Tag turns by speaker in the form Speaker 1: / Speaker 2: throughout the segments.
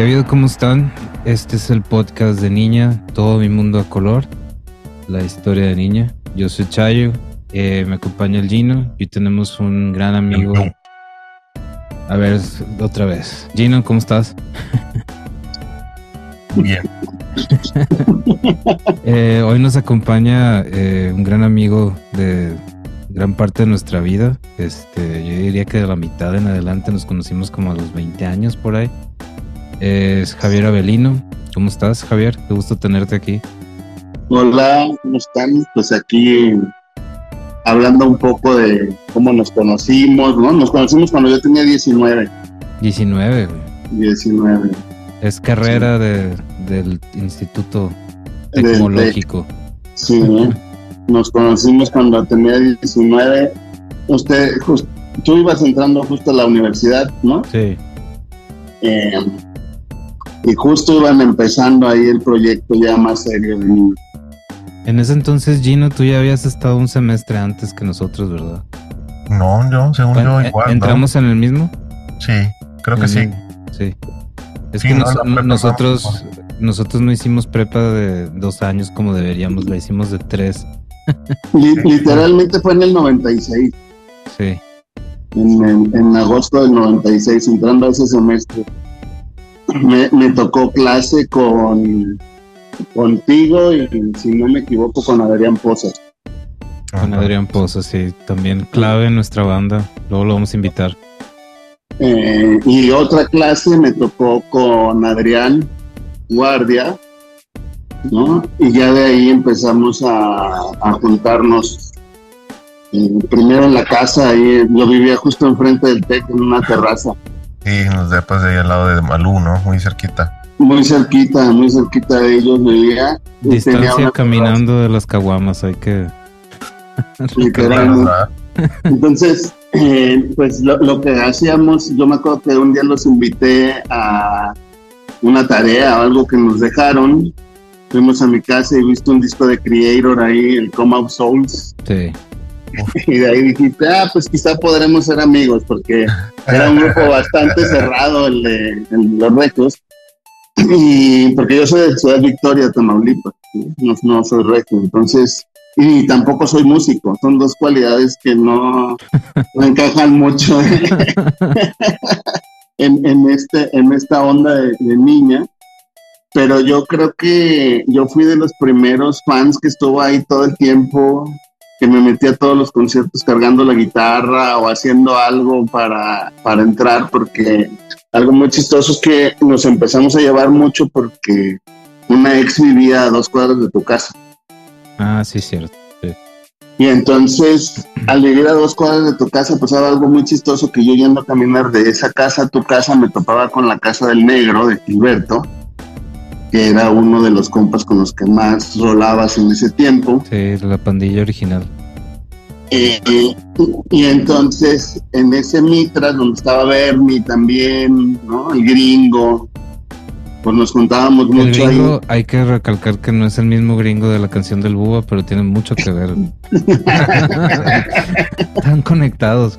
Speaker 1: ¿Qué ha habido? ¿Cómo están? Este es el podcast de Niña, todo mi mundo a color, la historia de Niña. Yo soy Chayo, eh, me acompaña el Gino y tenemos un gran amigo. A ver, otra vez. Gino, ¿cómo estás?
Speaker 2: Bien.
Speaker 1: Eh, hoy nos acompaña eh, un gran amigo de gran parte de nuestra vida. Este, yo diría que de la mitad en adelante nos conocimos como a los 20 años por ahí. Es Javier Avelino. ¿Cómo estás, Javier? Qué gusto tenerte aquí.
Speaker 3: Hola, ¿cómo están? Pues aquí hablando un poco de cómo nos conocimos, ¿no? Nos conocimos cuando yo tenía 19.
Speaker 1: 19, güey.
Speaker 3: 19.
Speaker 1: Es carrera de, del Instituto Tecnológico.
Speaker 3: Sí, ¿no? nos conocimos cuando tenía 19. Usted, tú ibas entrando justo a la universidad, ¿no?
Speaker 1: Sí.
Speaker 3: Eh, y justo iban empezando ahí el proyecto ya más serio de mí.
Speaker 1: En ese entonces, Gino, tú ya habías estado un semestre antes que nosotros, ¿verdad?
Speaker 2: No, yo, según yo,
Speaker 1: Bueno,
Speaker 2: igual. ¿no?
Speaker 1: ¿Entramos en el mismo?
Speaker 2: Sí, creo que sí.
Speaker 1: Sí. Es
Speaker 2: Sí,
Speaker 1: que
Speaker 2: no,
Speaker 1: nos-
Speaker 2: la prepa
Speaker 1: nosotros, nosotros no hicimos prepa de dos años como deberíamos, la hicimos de tres.
Speaker 3: Li- literalmente fue en el 96,
Speaker 1: Sí.
Speaker 3: en, en- en agosto del 96, entrando a ese semestre. Me, me tocó clase con contigo y, si no me equivoco, con Adrián Pozas.
Speaker 1: Con. Adrián Pozo, sí. También clave en nuestra banda. Luego lo vamos a invitar.
Speaker 3: Eh, y otra clase me tocó con Adrián Guardia, ¿no? Y ya de ahí empezamos a, a juntarnos. eh, primero en la casa, ahí yo vivía justo enfrente del TEC, en una terraza,
Speaker 2: Sí, en los depas de ahí al lado de Malú, ¿no? Muy cerquita.
Speaker 3: muy cerquita, muy cerquita de ellos vivía.
Speaker 1: Distancia caminando de las caguamas, hay que...
Speaker 3: Entonces, eh, pues lo, lo que hacíamos, yo me acuerdo que un día los invité a una tarea o algo que nos dejaron. Fuimos a mi casa y viste un disco de Creator ahí, el Come Out Souls.
Speaker 1: Sí.
Speaker 3: Y de ahí dijiste, ah, pues quizá podremos ser amigos, porque era un grupo bastante cerrado el de, el los recos. Y porque yo soy de Ciudad Victoria, Tamaulipas, no, no soy reco, entonces, y tampoco soy músico, son dos cualidades que no, no encajan mucho en, en, este, en esta onda de, de niña. Pero yo creo que yo fui de los primeros fans que estuvo ahí todo el tiempo, que me metí a todos los conciertos cargando la guitarra o haciendo algo para, para entrar, porque algo muy chistoso es que nos empezamos a llevar mucho porque una ex vivía a dos cuadras de tu casa.
Speaker 1: Ah, sí, cierto.
Speaker 3: Y entonces, al vivir a dos cuadras de tu casa, pasaba algo muy chistoso que yo yendo a caminar de esa casa a tu casa, me topaba con la casa del negro, de Gilberto, que era uno de los compas con los que más rolabas en ese tiempo.
Speaker 1: Sí, la pandilla original.
Speaker 3: Eh, y entonces en ese Mitra donde estaba Bernie también, ¿no? El gringo, pues nos juntábamos
Speaker 1: El
Speaker 3: mucho
Speaker 1: gringo, hay que recalcar que no es el mismo gringo de la canción del Búho, pero tiene mucho que ver. Están conectados.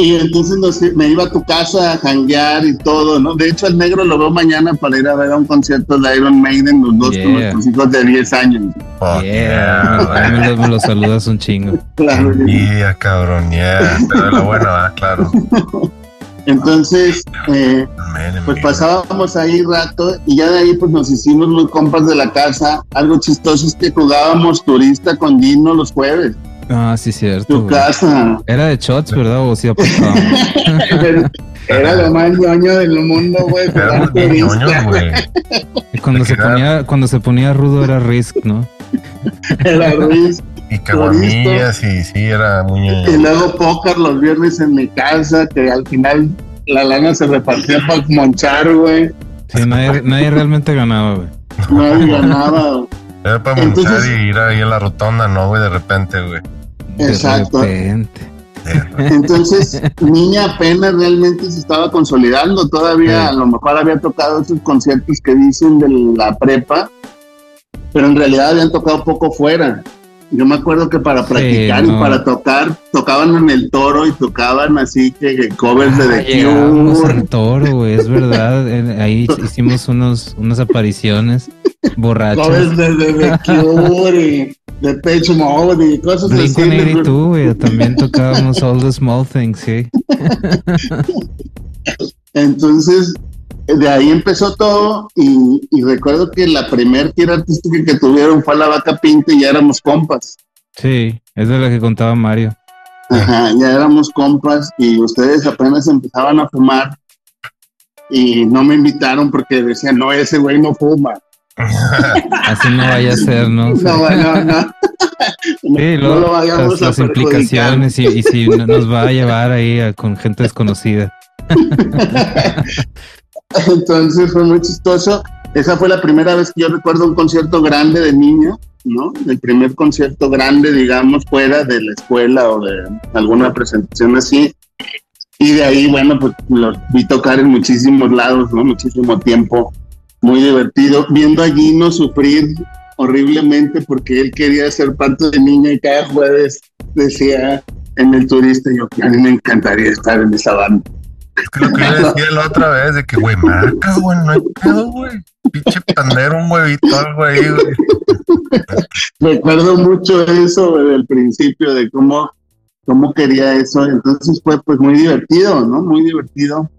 Speaker 3: Y entonces nos- me iba a tu casa a janguear y todo, ¿no? De hecho el negro lo veo mañana para ir a ver a un concierto de Iron Maiden, los dos con
Speaker 1: Yeah.
Speaker 3: nuestros hijos de 10 años.
Speaker 1: Yeah. Ahí me, lo, me lo saludas un chingo.
Speaker 3: Claro.
Speaker 2: Yeah, cabrón, yeah. Pero la buena, ¿verdad? claro.
Speaker 3: Entonces, eh, Pues pasábamos ahí rato y ya de ahí pues nos hicimos muy compas de la casa. Algo chistoso es que jugábamos turista con Gino los jueves.
Speaker 1: Ah, sí, cierto.
Speaker 3: Tu casa.
Speaker 1: Era de shots, ¿verdad? O sí apostábamos.
Speaker 3: Era lo más ñoño del mundo, güey. turista.
Speaker 2: ñoños, güey.
Speaker 1: Y cuando se ponía, cuando se ponía rudo era Risk, ¿no?
Speaker 3: Era Ruiz.
Speaker 2: Y caguamillas, y sí, era muy
Speaker 3: Y
Speaker 2: ñoño.
Speaker 3: luego póker los viernes en mi casa, que al final la lana se repartía para monchar, güey.
Speaker 1: Sí, nadie, nadie realmente ganaba, güey.
Speaker 3: Nadie ganaba.
Speaker 2: Era para
Speaker 3: Entonces-
Speaker 2: montar y ir ahí a la rotonda, ¿no, güey? De repente, güey.
Speaker 1: De
Speaker 3: Exacto.
Speaker 1: repente.
Speaker 3: Entonces, niña apenas realmente se estaba consolidando. Todavía
Speaker 1: Sí.
Speaker 3: a lo mejor había tocado esos conciertos que dicen de la prepa, pero en realidad habían tocado poco fuera. Yo me acuerdo que para
Speaker 1: Sí,
Speaker 3: practicar y para tocar, tocaban en el toro y tocaban así que, covers de
Speaker 1: Ah,
Speaker 3: The
Speaker 1: llegábamos
Speaker 3: Cure.
Speaker 1: al toro, güey, es verdad. Ahí hicimos unos, unas apariciones borrachos.
Speaker 3: Covers de, de The Cure y de Page Mode y cosas así. les-
Speaker 1: 182, güey, también tocábamos All the Small Things, sí.
Speaker 3: Entonces, de ahí empezó todo y, y recuerdo que la primer tira artística que tuvieron fue a la vaca pinta y ya éramos compas.
Speaker 1: Sí, es de la que contaba Mario.
Speaker 3: Ajá, ya éramos compas y ustedes apenas empezaban a fumar y no me invitaron porque decían, no, ese güey no fuma.
Speaker 1: Así no vaya a ser, ¿no?
Speaker 3: No, no, no.
Speaker 1: Sí,
Speaker 3: no lo vayamos
Speaker 1: las,
Speaker 3: a
Speaker 1: las implicaciones y, y si no- nos va a llevar ahí a- con gente desconocida.
Speaker 3: Entonces fue muy chistoso. Esa fue la primera vez que yo recuerdo un concierto grande de niño, ¿no? El primer concierto grande, digamos, fuera de la escuela o de alguna presentación así. Y de ahí, bueno, pues los vi tocar en muchísimos lados, ¿no? Muchísimo tiempo. Muy divertido. Viendo a Gino sufrir horriblemente porque él quería ser parte de niño y cada jueves decía en el turista, yo, a mí me encantaría estar en esa banda.
Speaker 2: Que lo que yo decía la otra vez de que, güey, marcas, güey, no hay pedo, güey. Pinche pandero, un huevito, algo ahí, güey.
Speaker 3: recuerdo mucho eso desde el principio de cómo, cómo quería eso. Entonces fue pues muy divertido, ¿no? Muy divertido.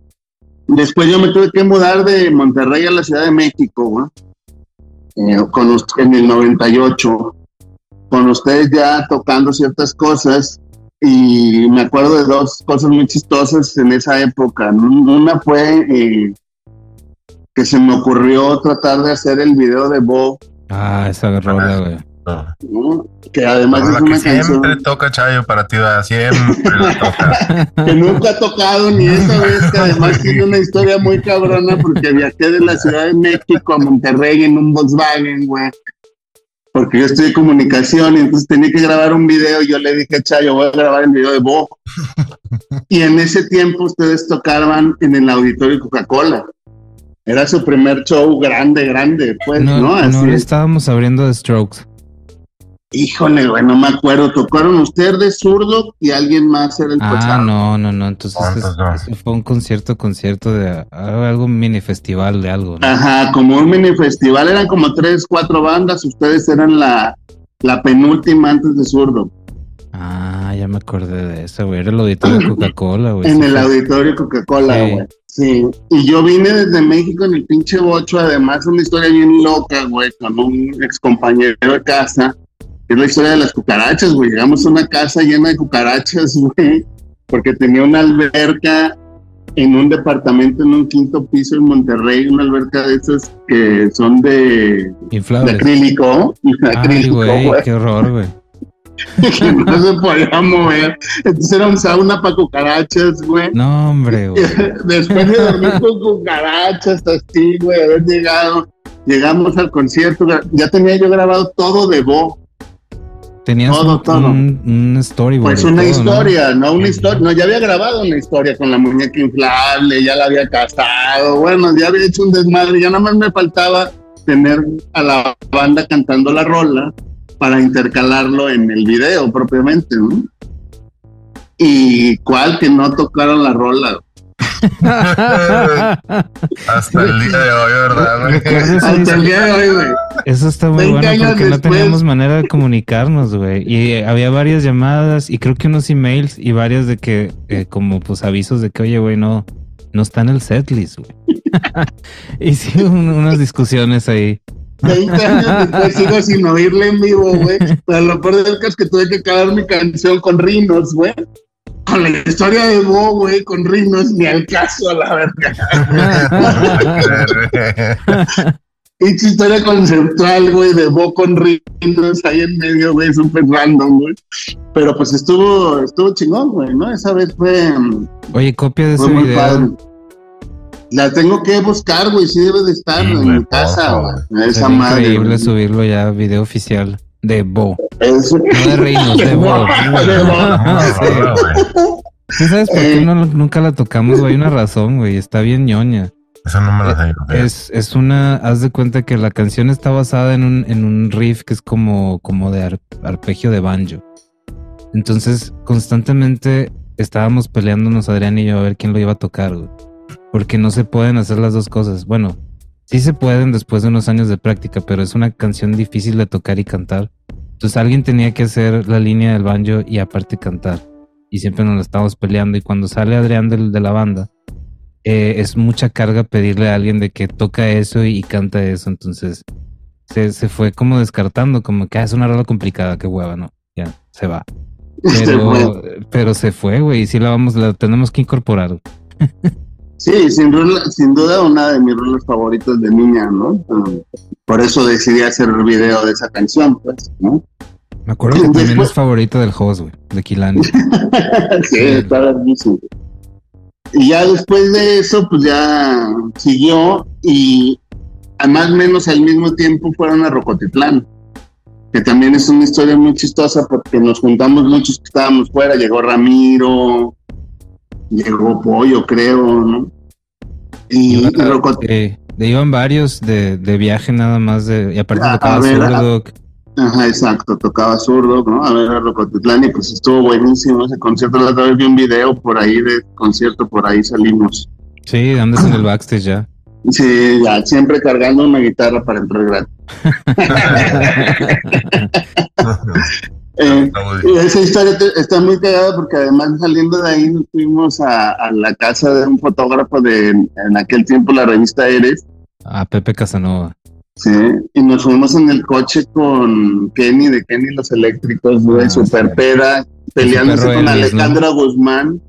Speaker 3: Después yo me tuve que mudar de Monterrey a la Ciudad de México, ¿no? Eh, con en el 98, con ustedes ya tocando ciertas cosas y me acuerdo de dos cosas muy chistosas en esa época. Una fue eh, que se me ocurrió tratar de hacer el video de Bo
Speaker 1: Ah, esa rola, güey.
Speaker 2: No.
Speaker 3: que además es
Speaker 2: que
Speaker 3: una canción
Speaker 2: siempre toca Chayo para ti, ¿verdad? siempre la toca.
Speaker 3: que nunca ha tocado ni esa vez, que además tiene una historia muy cabrona porque viajé de la Ciudad de México a Monterrey en un Volkswagen, güey. Porque yo estudié comunicación y entonces tenía que grabar un video y yo le dije, Chayo, voy a grabar el video de Bo. Y en ese tiempo ustedes tocaban en el auditorio Coca-Cola. Era su primer show grande, grande, pues, ¿no?
Speaker 1: No,
Speaker 3: Así
Speaker 1: no le
Speaker 3: es.
Speaker 1: estábamos abriendo de Strokes.
Speaker 3: Híjole, güey, no me acuerdo. Tocaron usted de zurdo y alguien más era el
Speaker 1: Ah, no, no, no. Entonces, eso fue un concierto, concierto de ah, algo mini festival de algo. ¿no?
Speaker 3: Ajá, como un mini festival, eran como tres, cuatro bandas, ustedes eran la, la penúltima antes de zurdo,
Speaker 1: Ah, ya me acordé de eso, güey. Era el auditorio de Coca-Cola, güey.
Speaker 3: en
Speaker 1: Sí,
Speaker 3: el
Speaker 1: fue-
Speaker 3: auditorio Coca-Cola,
Speaker 1: Sí.
Speaker 3: güey. Sí, y yo vine desde México en el pinche bocho, además una historia bien loca, güey, con un ex compañero de casa, es la historia de las cucarachas, güey, llegamos a una casa llena de cucarachas, güey, porque tenía una alberca en un departamento en un quinto piso en Monterrey, una alberca de esas que son de, de
Speaker 1: Inflables.
Speaker 3: acrílico, de acrílico,
Speaker 1: güey,
Speaker 3: güey.
Speaker 1: qué horror, güey.
Speaker 3: que no se podía mover. Entonces era un sauna para cucarachas, güey.
Speaker 1: No, hombre, güey.
Speaker 3: Después de dormir con cucarachas, así, güey, haber llegado. Llegamos al concierto, ya tenía yo grabado todo de Bo.
Speaker 1: Tenías
Speaker 3: Todo, todo.
Speaker 1: un, un storyboard.
Speaker 3: Pues una historia, ¿no? Una historia. No, ya había grabado una historia con la muñeca inflable, ya la había casado, bueno, ya había hecho un desmadre, ya nada más me faltaba tener a la banda cantando la rola para intercalarlo en el video propiamente, ¿no? Y cuál que no tocaron la rola.
Speaker 2: Hasta el día de hoy, ¿verdad, güey?
Speaker 3: Hasta el día de hoy, güey.
Speaker 1: Eso está muy
Speaker 3: 20
Speaker 1: bueno porque no teníamos manera de comunicarnos, güey. Y eh, había varias llamadas y creo que unos emails y varias de que, eh, como pues avisos de que, oye, güey, no, no está en el setlist, güey. y sí, un- unas discusiones ahí.
Speaker 3: 20 años después sigo sin oírle en vivo, güey. Pero lo peor del caso es que tuve que acabar mi canción con Rinos, güey. Con la historia de Bo, güey, con Rinos, ni al caso a la verga. Esa historia conceptual, güey, de Bo con Rinos ahí en medio, güey, súper random, güey. Pero pues estuvo, estuvo chingón, güey, ¿no? Esa vez fue,
Speaker 1: Oye, copia de ese
Speaker 3: muy
Speaker 1: video.
Speaker 3: padre. La tengo que buscar, güey, sí debe de estar
Speaker 2: Sí,
Speaker 3: en mi casa, güey. Esa madre.
Speaker 1: increíble
Speaker 3: güey.
Speaker 1: subirlo ya, video oficial de Bo.
Speaker 3: Es-
Speaker 1: No de Reinos, de Bo.
Speaker 3: De Bo.
Speaker 1: Sí. ¿Sí sabes por qué no, nunca la tocamos, güey? Hay una razón, güey. Está bien ñoña.
Speaker 2: Eso no me lo sé.
Speaker 1: Eh, es, es una, haz de cuenta que la canción está basada en un, en un riff que es como, como de arpegio de banjo. Entonces, constantemente estábamos peleándonos Adrián y yo a ver quién lo iba a tocar, Porque no se pueden hacer las dos cosas. Bueno, sí se pueden después de unos años de práctica, pero es una canción difícil de tocar y cantar. Entonces alguien tenía que hacer la línea del banjo y aparte cantar. Y siempre nos la estábamos peleando. Y cuando sale Adrián de, la banda, eh, es mucha carga pedirle a alguien de que toca eso y, canta eso. Entonces se, se, fue como descartando, como que ah, es una rola complicada, qué hueva, ¿no? Ya, se va. Pero, pero se fue, güey, y sí la vamos, la tenemos que incorporar.
Speaker 3: Sí, sin, sin duda una de mis roles favoritos de niña, ¿no? Por eso decidí hacer el video de esa canción, pues, ¿no?
Speaker 1: Me acuerdo que también es favorito del host, güey, de Kilani.
Speaker 3: sí, está larguísimo. Y ya después de eso, pues ya siguió y más o menos al mismo tiempo fueron a Rocotitlán que también es una historia muy chistosa porque nos juntamos muchos que estábamos fuera, llegó Ramiro, llegó Pollo, creo, ¿no?
Speaker 1: Y de, iban varios de, de, viaje nada más, de, y aparte tocaba Zurdo.
Speaker 3: Ajá, exacto, tocaba Zurdo, ¿no? A ver, a Rocotitlán, y pues estuvo buenísimo ese concierto. La otra vez vi un video por ahí de concierto, por ahí salimos.
Speaker 1: Sí, andas en el backstage ya.
Speaker 3: Sí, ya, siempre cargando una guitarra para entrar gratis. eh, esa historia está muy cagada porque además saliendo de ahí nos fuimos a, la casa de un fotógrafo de en aquel tiempo la revista Eres.
Speaker 1: A Pepe Casanova.
Speaker 3: Sí, y nos fuimos en el coche con Kenny de Kenny los Eléctricos, güey, ah, super peda, peleándose con Alejandra Guzmán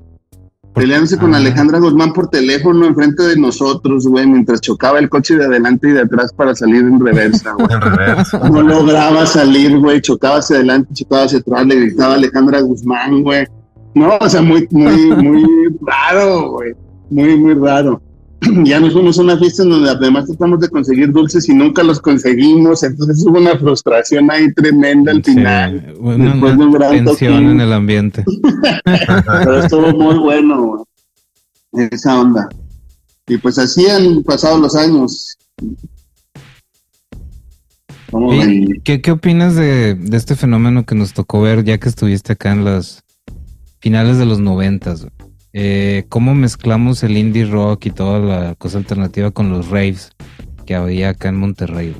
Speaker 3: peleándose con Alejandra Guzmán por teléfono enfrente de nosotros, güey, mientras chocaba el coche de adelante y de atrás para salir en reversa, güey. No lograba salir, güey, chocaba hacia adelante, chocaba hacia atrás, le gritaba a Alejandra Guzmán, güey. No, o sea, muy, muy, muy raro, güey. Muy, muy raro. ya nos fuimos a una fiesta en donde además tratamos de conseguir dulces y nunca los conseguimos, entonces hubo una frustración ahí tremenda al final.
Speaker 1: después de un gran tensión en el ambiente.
Speaker 3: Pero estuvo muy bueno esa onda. Y pues así han pasado los años.
Speaker 1: ¿Qué, ¿Qué opinas de, de, este fenómeno que nos tocó ver ya que estuviste acá en las finales de los noventas? Eh, cómo mezclamos el indie rock y toda la cosa alternativa con los raves que había acá en Monterrey.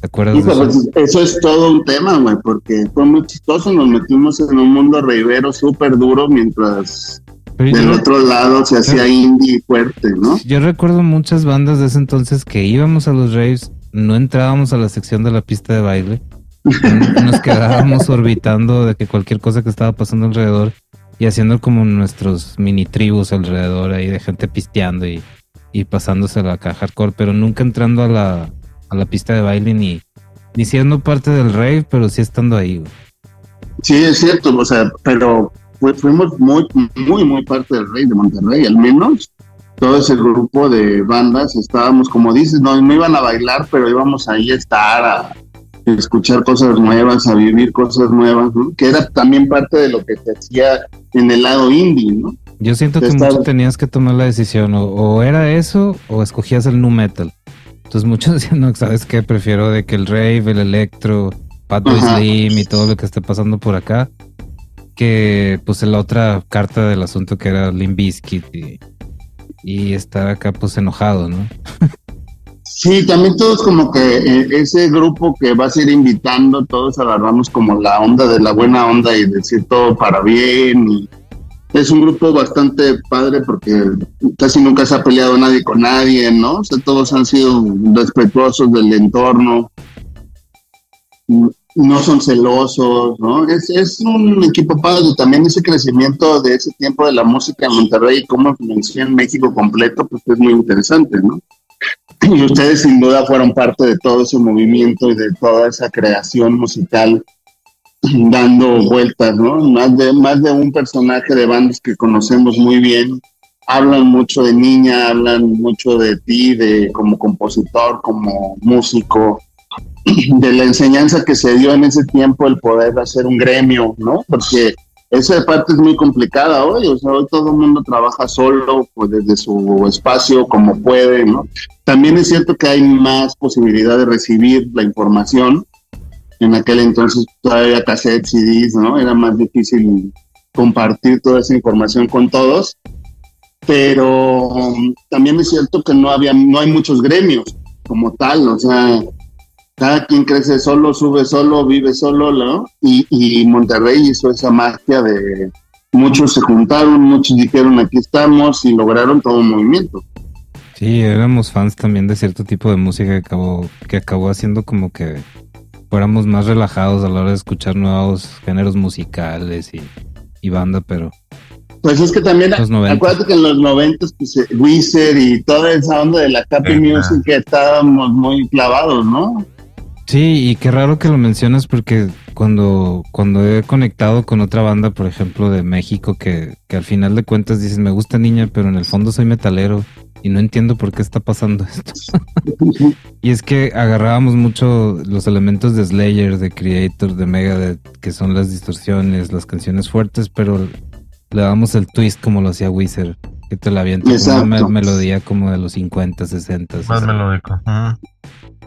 Speaker 1: ¿Te acuerdas de
Speaker 3: eso? eso es todo un tema, güey, porque fue muy chistoso. Nos metimos en un mundo ravero súper duro mientras del otro lado se hacía indie fuerte, ¿no?
Speaker 1: Yo recuerdo muchas bandas de ese entonces que íbamos a los raves, no entrábamos a la sección de la pista de baile, nos quedábamos orbitando de que cualquier cosa que estaba pasando alrededor y haciendo como nuestros mini tribus alrededor ahí de gente pisteando y, y pasándose la caja hardcore, pero nunca entrando a la, a la pista de baile ni, ni siendo parte del rave, pero sí estando ahí.
Speaker 3: Sí, es cierto, o sea, pero fuimos muy, muy, muy parte del rave de Monterrey, al menos todo ese grupo de bandas estábamos, como dices, no, no iban a bailar, pero íbamos ahí a estar, a, escuchar cosas nuevas, a vivir cosas nuevas, que era también parte de lo que se hacía en el lado indie, ¿no?
Speaker 1: Yo siento que mucho tenías que tomar la decisión, o, era eso, o escogías el nu metal. Entonces muchos decían, no, ¿sabes qué? Prefiero de que el rave, el electro, Fatboy Slim y todo lo que esté pasando por acá, que pues la otra carta del asunto que era Limp Bizkit y, y estar acá pues enojado, ¿no?
Speaker 3: Sí, también todos como que eh, ese grupo que vas a ir invitando, todos agarramos como la onda de la buena onda y decir todo para bien. Y es un grupo bastante padre porque casi nunca se ha peleado nadie con nadie, ¿no? O sea, todos han sido respetuosos del entorno, no son celosos, ¿no? Es, es un equipo padre. También ese crecimiento de ese tiempo de la música en Monterrey y cómo influenció en México completo, pues es muy interesante, ¿no? Y ustedes sin duda fueron parte de todo ese movimiento y de toda esa creación musical dando vueltas, ¿no? Más de, más de un personaje de bandas que conocemos muy bien, hablan mucho de niña, hablan mucho de ti, de como compositor, como músico, de la enseñanza que se dio en ese tiempo el poder hacer un gremio, ¿no? Porque esa parte es muy complicada hoy, o sea, hoy todo el mundo trabaja solo, pues desde su espacio, como puede, ¿no? También es cierto que hay más posibilidad de recibir la información. En aquel entonces todavía cassettes, CDs, ¿no? Era más difícil compartir toda esa información con todos. Pero um, también es cierto que no había, no hay muchos gremios como tal, o sea, cada quien crece solo, sube solo, vive solo, ¿no? Y, y Monterrey hizo esa magia de muchos se juntaron, muchos dijeron aquí estamos y lograron todo un movimiento.
Speaker 1: Sí, éramos fans también de cierto tipo de música que acabó, que acabó haciendo como que fuéramos más relajados a la hora de escuchar nuevos géneros musicales y, y banda, pero
Speaker 3: pues es que también, acuérdate que en los noventas, pues, eh, Wizard y toda esa onda de la happy music que estábamos muy clavados, ¿no?
Speaker 1: Sí, y qué raro que lo mencionas porque cuando, cuando he conectado con otra banda, por ejemplo, de México, que, que al final de cuentas dices, me gusta niña, pero en el fondo soy metalero y no entiendo por qué está pasando esto. y es que agarrábamos mucho los elementos de Slayer, de Creator, de Megadeth, que son las distorsiones, las canciones fuertes, pero le damos el twist como lo hacía Wizard, que te la avienta una melodía como de los 50, 60.
Speaker 2: Más melódico.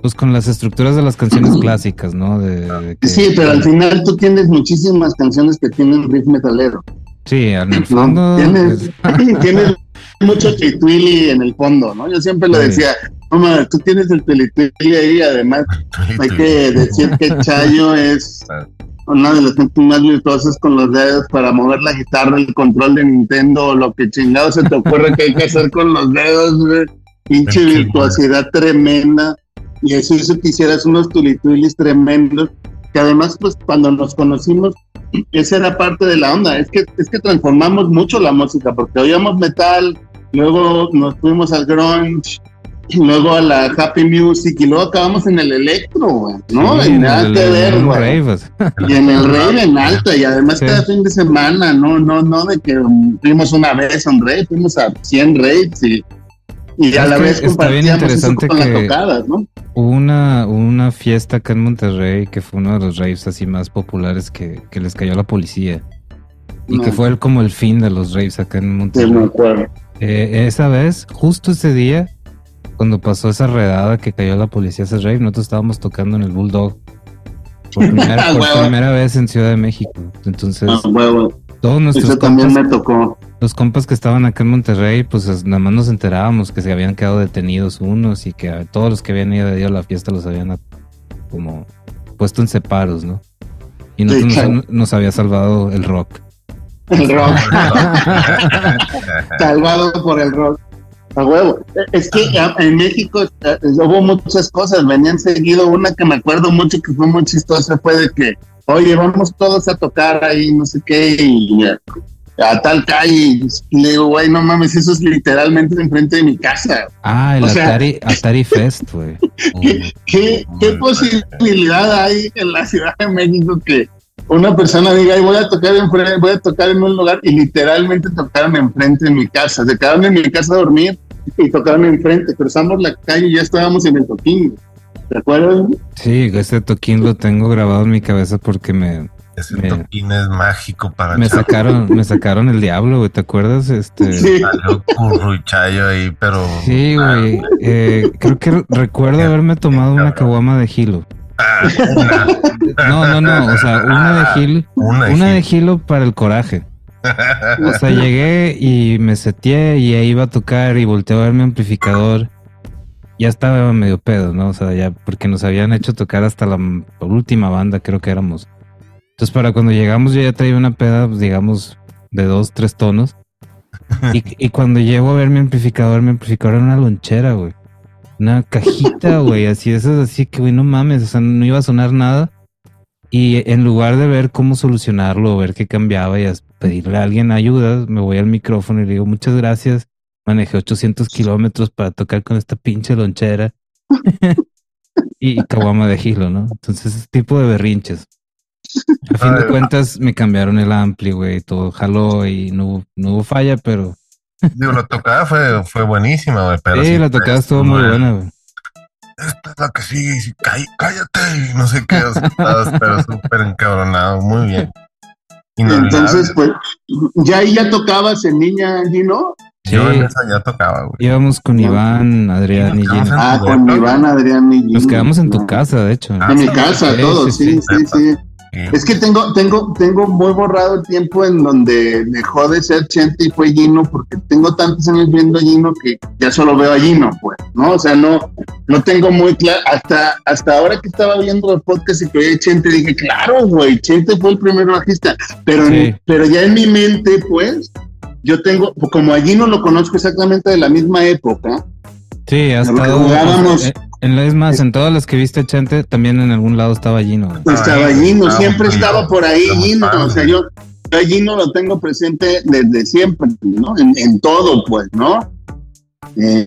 Speaker 1: Pues con las estructuras de las canciones clásicas, ¿no? De,
Speaker 3: sí, pero al final tú tienes muchísimas canciones que tienen riff metalero.
Speaker 1: Sí, en el fondo.
Speaker 3: Tienes, tienes mucho tituili en el fondo, ¿no? Yo siempre lo decía, no, tú tienes el tituili ahí, además hay que decir que Chayo es una de las gente más virtuosas con los dedos para mover la guitarra, el control de Nintendo, o lo que chingado se te ocurre que hay que hacer con los dedos, Pinche virtuosidad tremenda. Y eso hizo que hicieras unos tulituilis tremendos. Que además, pues cuando nos conocimos, esa era parte de la onda. Es que, es que transformamos mucho la música, porque oíamos metal, luego nos fuimos al grunge, luego a la happy music y luego acabamos en el electro, ¿no? en, el, rave. Pues. Y en el rave en alta y además cada fin de semana, no, no, no de que fuimos una vez a un rave, fuimos a 100 raves y, y a la vez compartíamos eso con las tocadas, ¿no?
Speaker 1: Hubo una, una fiesta acá en Monterrey que fue uno de los raves así más populares que, que les cayó la policía. Y que fue como el fin de los raves acá en Monterrey. Sí, me acuerdo. Eh, esa vez, justo ese día, cuando pasó esa redada que cayó la policía ese rave, nosotros estábamos tocando en el Bulldog. Por primera, vez en Ciudad de México. Entonces, ah, todos nuestros
Speaker 3: también me tocó.
Speaker 1: Los compas que estaban acá en Monterrey, pues nada más nos enterábamos que se habían quedado detenidos unos y que todos los que habían ido a la fiesta los habían como puesto en separos, ¿no? Y nosotros nos, había salvado el rock.
Speaker 3: El rock. Salvado por el rock. A huevo. Es que en México eh, hubo muchas cosas, venían seguido. Una que me acuerdo mucho que fue muy chistosa fue de que, oye, vamos todos a tocar ahí, no sé qué, y a, tal calle. Le digo, güey, no mames, eso es literalmente enfrente de mi casa.
Speaker 1: Ah, el Atari, Fest, güey.
Speaker 3: ¿Qué, qué, posibilidad hay en la Ciudad de México que una persona diga, voy a tocar en voy a tocar en un lugar y literalmente tocaron enfrente de mi casa, se quedaron en mi casa a dormir y tocaron enfrente, cruzamos la calle y ya estábamos en el toquín. ¿Te acuerdas?
Speaker 1: Sí, ese toquín lo tengo grabado en mi cabeza porque me
Speaker 2: ese toquín es mágico para
Speaker 1: me sacaron me sacaron el diablo güey te acuerdas este
Speaker 2: sí. curruchayo ahí pero
Speaker 1: sí güey eh, creo que recuerdo haberme tomado una caguama de gilo no, no, no, o sea, una de Gil, una de, Gilo para el coraje. O sea, llegué y me seteé y ahí iba a tocar y volteé a ver mi amplificador. Ya estaba medio pedo, ¿no? O sea, ya porque nos habían hecho tocar hasta la, última banda, creo que éramos. Entonces, para cuando llegamos, yo ya traía una peda, pues, digamos, de dos, tres tonos. Y, y cuando llego a ver mi amplificador, mi amplificador era una lonchera, güey una cajita, güey, así, eso es así que, güey, no mames, o sea, no iba a sonar nada. Y en lugar de ver cómo solucionarlo, ver qué cambiaba y pedirle a alguien ayuda, me voy al micrófono y le digo, muchas gracias, manejé 800 kilómetros para tocar con esta pinche lonchera. y caguama de gilo, ¿no? Entonces, ese tipo de berrinches. A fin de cuentas, me cambiaron el ampli, güey, todo jaló y no, no hubo falla, pero
Speaker 2: Digo, la tocada fue, fue buenísima, güey. Pero
Speaker 1: sí, la tocada estuvo muy buena, güey.
Speaker 2: Esta es la que sigue, cállate, no sé qué, pero súper encabronado, muy bien.
Speaker 3: Entonces, pues, ya ahí ya tocabas en niña, Gino.
Speaker 2: Sí. Yo en esa ya tocaba, güey.
Speaker 1: Íbamos con Iván, Adrián y Gino.
Speaker 3: Ah, con Iván, Adrián y Gino.
Speaker 1: Nos quedamos en tu casa, de hecho.
Speaker 3: en mi casa, todos, sí, sí, sí. Es que tengo, tengo, tengo muy borrado el tiempo en donde dejó de ser Chente y fue Gino, porque tengo tantos años viendo a Gino que ya solo veo a Gino, pues, ¿no? O sea, no, no tengo muy claro, hasta, hasta ahora que estaba viendo el podcast y que oía Chente, dije, claro, güey, Chente fue el primer bajista, pero, pero ya en mi mente, pues, yo tengo, como a Gino lo conozco exactamente de la misma época,
Speaker 1: Sí, hasta jugábamos. En, es más, en todas las que viste Chente, también en algún lado estaba Gino.
Speaker 3: Estaba Gino, siempre estaba por ahí Gino. O sea, yo a Gino lo tengo presente desde siempre, ¿no? En, todo, pues, ¿no? Eh,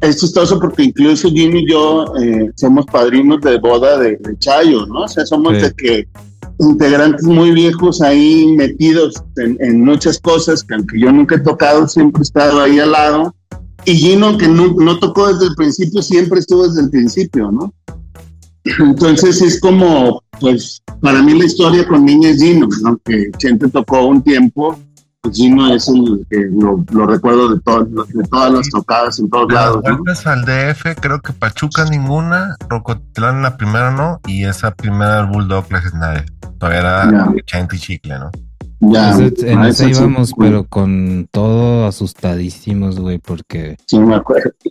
Speaker 3: es chistoso porque incluso Gino y yo eh, somos padrinos de boda de, Chayo, ¿no? O sea, somos de que integrantes muy viejos ahí metidos en, en, muchas cosas que aunque yo nunca he tocado, siempre he estado ahí al lado y Gino, que no, tocó desde el principio, siempre estuvo desde el principio, ¿no? Entonces es como, pues, para mí la historia con Niña es Gino, ¿no? Que Chente tocó un tiempo, pues Gino es el que lo, recuerdo de, de todas las tocadas en todos lados.
Speaker 2: Vuelves al DF, creo que Pachuca ninguna, Rocotlán la primera no, y esa primera del Bulldog legendaria. Todavía era Chente y Chicle, ¿no?
Speaker 1: Ya, en ese íbamos, pero con todo asustadísimos, güey, porque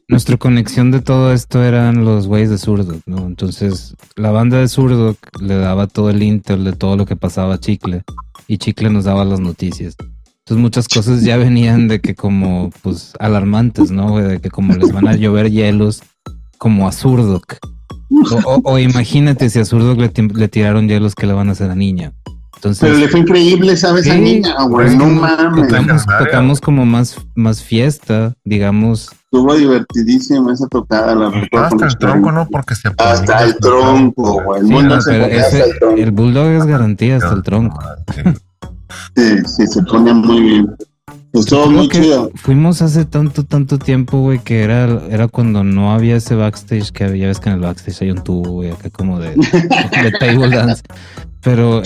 Speaker 1: nuestra conexión de todo esto eran los güeyes de Zurdo, ¿no? Entonces, la banda de Zurdo le daba todo el intel de todo lo que pasaba a Chicle, y Chicle nos daba las noticias. Entonces, muchas cosas ya venían de que como, pues, alarmantes, ¿no? Güey? De que como les van a llover hielos, como a Zurdo. O, imagínate si a Zurdo le, le tiraron hielos que le van a hacer a niña.
Speaker 3: Pero le fue increíble, ¿sabes? a niña, güey, no mames.
Speaker 1: Tocamos, como más, más fiesta, digamos.
Speaker 3: Estuvo divertidísima esa tocada, la.
Speaker 2: Hasta el tronco, ¿no? Porque se
Speaker 3: Hasta el tronco, güey.
Speaker 1: El, el bulldog es garantía hasta el tronco.
Speaker 3: Sí, sí, se pone muy bien. Estuvo muy chido.
Speaker 1: Fuimos hace tanto, tanto tiempo, güey, que era, era cuando no había ese backstage que había, ves que en el backstage hay un tubo, güey, acá como de, de table dance. Pero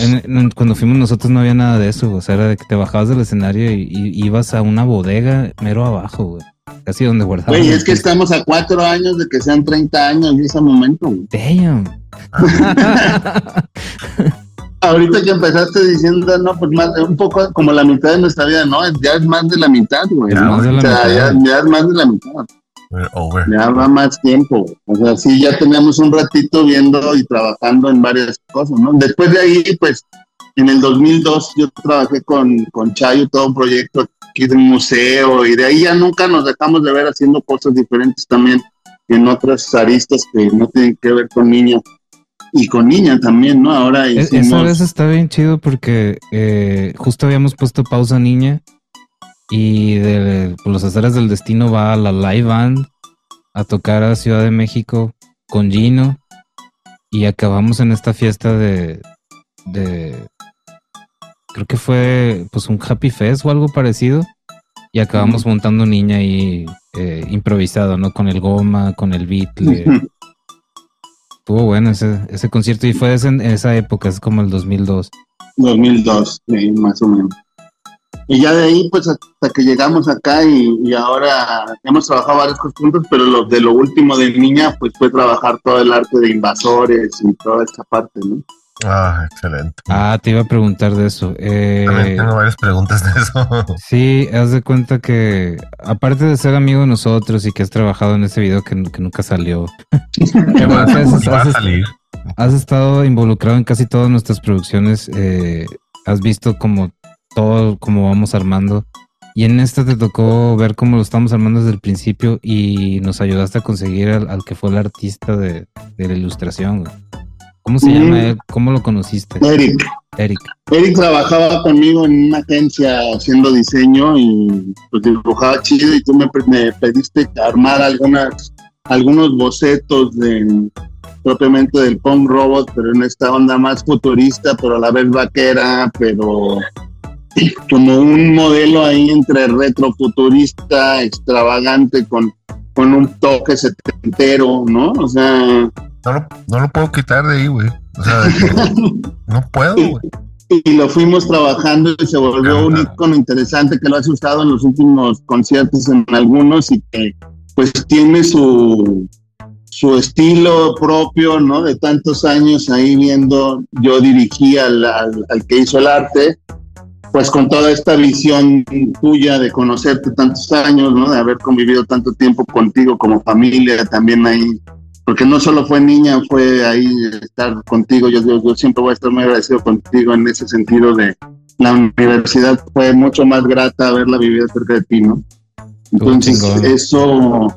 Speaker 1: cuando fuimos nosotros no había nada de eso, o sea, era de que te bajabas del escenario y, ibas a una bodega mero abajo, güey. Casi donde guardabas.
Speaker 3: Güey, es que estamos a cuatro años de que sean 30 años en ese momento, güey.
Speaker 1: Damn.
Speaker 3: Ahorita que empezaste diciendo, no, pues más, un poco como la mitad de nuestra vida, no, ya es más de la mitad, güey. Ya, ya es más de la mitad. Ya va más tiempo. O sea, sí, ya teníamos un ratito viendo y trabajando en varias cosas, ¿no? Después de ahí, pues, en el 2002 yo trabajé con, con Chayo, todo un proyecto aquí de un museo, y de ahí ya nunca nos dejamos de ver haciendo cosas diferentes también en otras aristas que no tienen que ver con niños y con niña también, ¿no? Ahora
Speaker 1: e-, hicimos... Esa vez está bien chido porque eh, justo habíamos puesto pausa niña y de los azares del destino va a la live band a tocar a Ciudad de México con Gino y acabamos en esta fiesta de, de creo que fue pues un Happy Fest o algo parecido y acabamos montando niña ahí eh, improvisado, ¿no? Con el goma, con el beat. Estuvo bueno ese, ese concierto y fue en esa época, es como el 2002.
Speaker 3: 2002, sí, más o menos. Y ya de ahí, pues hasta que llegamos acá y, ahora hemos trabajado varios juntos, pero lo, de lo último de niña, pues fue trabajar todo el arte de invasores y toda esta parte, ¿no?
Speaker 2: Ah, excelente.
Speaker 1: Ah, te iba a preguntar de eso. Eh,
Speaker 2: También tengo varias preguntas de eso.
Speaker 1: Sí, haz de cuenta que, aparte de ser amigo de nosotros y que has trabajado en ese video que, nunca salió, has, estado involucrado en casi todas nuestras producciones. Eh, has visto como todo como vamos armando. Y en esta te tocó ver cómo lo estamos armando desde el principio y nos ayudaste a conseguir al, que fue el artista de, la ilustración. ¿Cómo se llama? ¿Cómo lo conociste?
Speaker 3: Eric.
Speaker 1: Eric.
Speaker 3: Eric trabajaba conmigo en una agencia haciendo diseño y pues dibujaba chido y tú me, pediste armar algunas, algunos bocetos de propiamente del punk robot, pero en esta onda más futurista, pero a la vez vaquera, pero como un modelo ahí entre retrofuturista, extravagante, con, con un toque setentero, ¿no? O sea...
Speaker 2: No lo, no lo puedo quitar de ahí, güey. O sea, no puedo, güey.
Speaker 3: y lo fuimos trabajando y se volvió un icono interesante que lo has usado en los últimos conciertos en algunos y que pues tiene su, su estilo propio, ¿no? De tantos años ahí viendo, yo dirigí al, al, que hizo el arte, pues con toda esta visión tuya de conocerte tantos años, ¿no? De haber convivido tanto tiempo contigo como familia, también ahí porque no solo fue niña, fue ahí estar contigo. Yo, yo, siempre voy a estar muy agradecido contigo en ese sentido de la universidad fue mucho más grata haberla vivido cerca de ti, ¿no? Entonces, eso,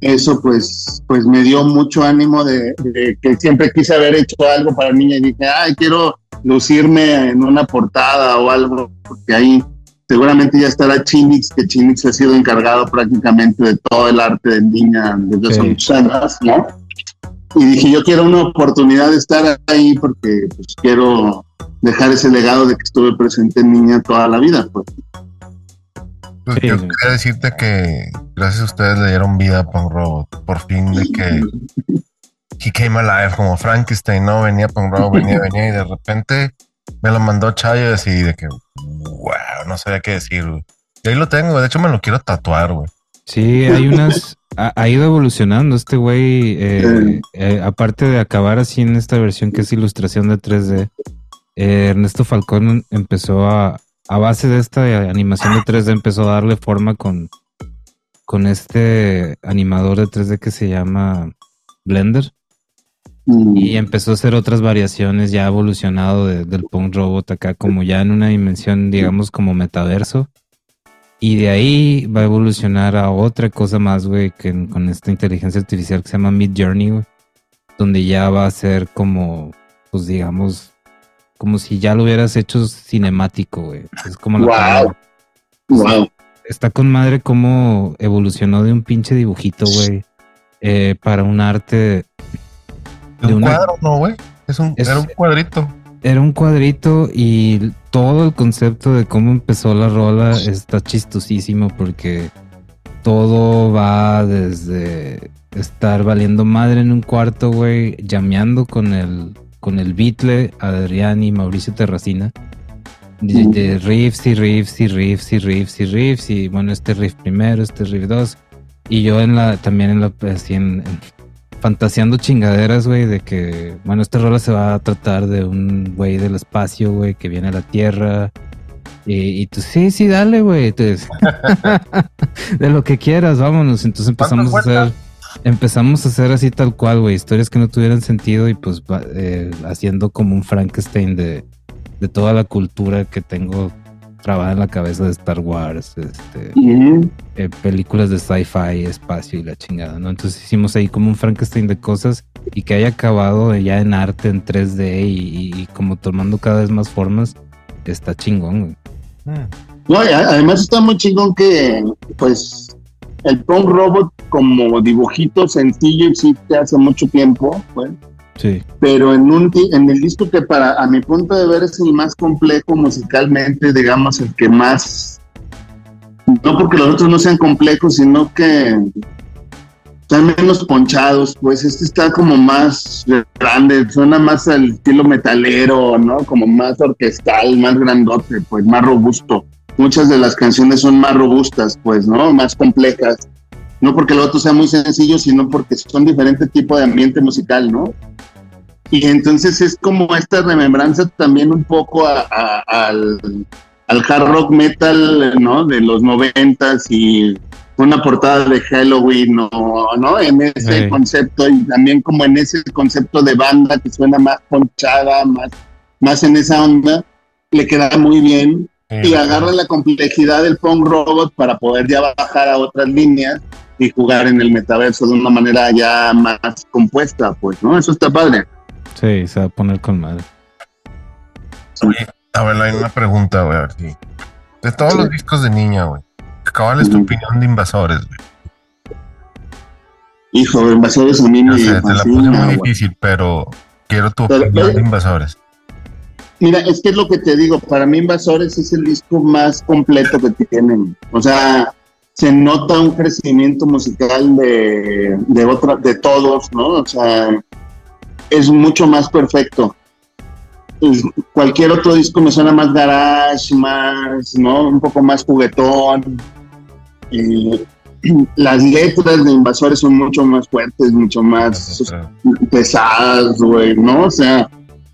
Speaker 3: eso pues, pues me dio mucho ánimo de, que siempre quise haber hecho algo para niña y dije, ay, quiero lucirme en una portada o algo, porque ahí seguramente ya estará Chinix, que Chinix ha sido encargado prácticamente de todo el arte de niña desde hace muchos años, ¿no? Y dije, yo quiero una oportunidad de estar ahí porque pues, quiero dejar ese legado de que estuve presente en niña toda la vida. Pues.
Speaker 2: pues yo quería decirte que gracias a ustedes le dieron vida a Punk Robot. Por fin de que he came alive como Frankenstein, ¿no? Venía Punk Robot, venía, venía y de repente me lo mandó Chayo y así de que, wow, no sabía qué decir, Y ahí lo tengo, de hecho me lo quiero tatuar, güey.
Speaker 1: Sí, hay unas, ha, ido evolucionando este güey, eh, eh, aparte de acabar así en esta versión que es ilustración de 3D, eh, Ernesto Falcón empezó a, a base de esta animación de 3D, empezó a darle forma con, con este animador de 3D que se llama Blender. Y empezó a hacer otras variaciones ya evolucionado del punk robot acá como ya en una dimensión digamos como metaverso. Y de ahí va a evolucionar a otra cosa más, güey, que con esta inteligencia artificial que se llama Mid Journey, güey. Donde ya va a ser como, pues digamos, como si ya lo hubieras hecho cinemático, güey. Es como la...
Speaker 3: Wow. wow.
Speaker 1: Está con madre cómo evolucionó de un pinche dibujito, güey, eh, para un arte
Speaker 2: de un cuadro, ¿no, güey? era un cuadrito.
Speaker 1: Era un cuadrito y todo el concepto de cómo empezó la rola está chistosísimo porque todo va desde estar valiendo madre en un cuarto, güey, llameando con el, con el Beatle, Adrián y Mauricio Terracina. De, riffs y riffs y riffs y riffs y riffs y bueno, este riff primero, este riff dos. Y yo en la, también en la, así en fantaseando chingaderas, güey, de que, bueno, esta rola se va a tratar de un güey del espacio, güey, que viene a la Tierra. Y, tú, sí, sí, dale, güey. de lo que quieras, vámonos. Entonces empezamos a hacer, empezamos a hacer así tal cual, güey, historias que no tuvieran sentido y pues eh, haciendo como un Frankenstein de, de toda la cultura que tengo trabaja en la cabeza de Star Wars, este, eh, películas de sci-fi, espacio y la chingada, ¿no? Entonces hicimos ahí como un Frankenstein de cosas y que haya acabado ya en arte, en 3D y, como tomando cada vez más formas, está chingón,
Speaker 3: güey. No, además está muy chingón que, pues, el Punk Robot como dibujito sencillo existe hace mucho tiempo, pues pero en, un, en el disco que para a mi punto de ver es el más complejo musicalmente, digamos, el que más, no porque los otros no sean complejos, sino que están menos ponchados, pues este está como más grande, suena más al estilo metalero, ¿no? Como más orquestal, más grandote, pues más robusto. Muchas de las canciones son más robustas, pues, ¿no? Más complejas. No porque lo otro sea muy sencillo, sino porque son diferente tipo de ambiente musical, ¿no? Y entonces es como esta remembranza también un poco al, hard rock metal, ¿no? De los noventas y una portada de Halloween, ¿no? ¿no? En ese concepto y también como en ese concepto de banda que suena más ponchada, más, más en esa onda, le queda muy bien. Y agarra la complejidad del punk robot para poder ya bajar a otras líneas y jugar en el metaverso de una manera ya más compuesta, pues, ¿no? Eso está padre.
Speaker 1: Sí, se va a poner con madre.
Speaker 2: a ver, hay una pregunta, güey, a ver si. De todos los discos de niña, güey, ¿cuál es tu opinión de Invasores, güey?
Speaker 3: Hijo, Invasores a mí me.
Speaker 2: te la puse muy difícil, pero quiero tu opinión de Invasores.
Speaker 3: Mira, es que es lo que te digo, para mí Invasores es el disco más completo que tienen. O sea, se nota un crecimiento musical de, de, otra, de todos, ¿no? O sea, es mucho más perfecto. cualquier otro disco me suena más garage, más, ¿no? Un poco más juguetón. Eh, las letras de Invasores son mucho más fuertes, mucho más pesadas, güey, ¿no? O sea,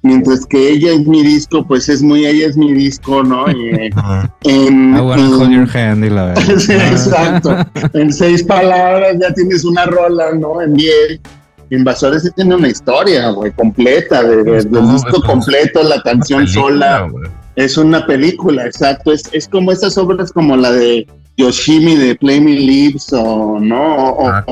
Speaker 3: mientras que ella es mi disco, pues es muy ella es mi disco, ¿no? en,
Speaker 1: I wanna hold your hand y la verdad.
Speaker 3: sí, exacto. en seis palabras ya tienes una rola, ¿no? En diez. Invasores sí tiene una historia, güey, completa, de, del disco completo, la canción sola. Es una película, exacto. Es, es como esas obras como la de Yoshimi de Play Me Lips o, ¿no? O, ah,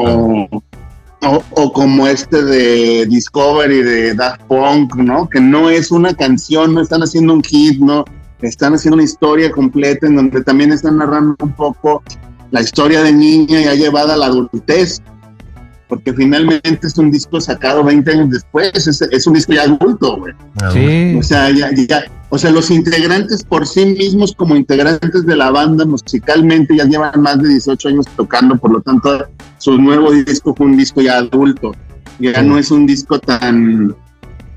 Speaker 3: o, como este de Discovery de Daft Punk, ¿no? Que no es una canción, no están haciendo un hit, ¿no? Están haciendo una historia completa en donde también están narrando un poco la historia de niña ya llevada a la adultez, porque finalmente es un disco sacado 20 años después, es, un disco ya adulto, güey. Sí. O sea, ya, o sea, los integrantes por sí mismos como integrantes de la banda musicalmente ya llevan más de 18 años tocando, por lo tanto, su nuevo disco fue un disco ya adulto, ya no es un disco tan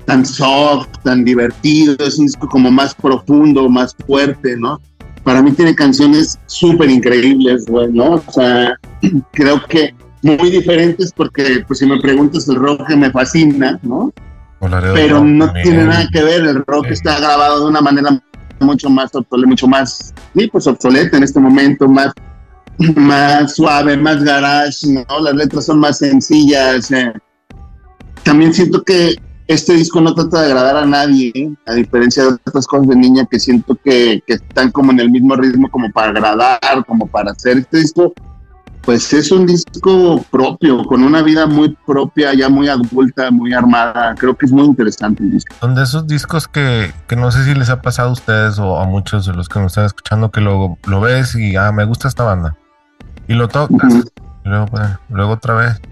Speaker 3: tan soft, tan divertido, es un disco como más profundo, más fuerte, ¿no? Para mí tiene canciones súper increíbles, güey, ¿no? O sea, creo que muy diferentes porque, pues si me preguntas, el rock me fascina, ¿no? Pero no tiene nada que ver, el rock está grabado de una manera mucho más obsoleta, mucho más, sí, pues obsoleta en este momento, más, más suave, más garage, ¿no? Las letras son más sencillas. Eh. También siento que este disco no trata de agradar a nadie, ¿eh? a diferencia de otras cosas de niña que siento que, que, están como en el mismo ritmo como para agradar, como para hacer. Este disco pues es un disco propio, con una vida muy propia, ya muy adulta, muy armada. Creo que es muy interesante el disco.
Speaker 2: Son de esos discos que, que no sé si les ha pasado a ustedes o a muchos de los que nos están escuchando que luego lo ves y, ah, me gusta esta banda. Y lo tocas. y luego, pues, luego otra vez.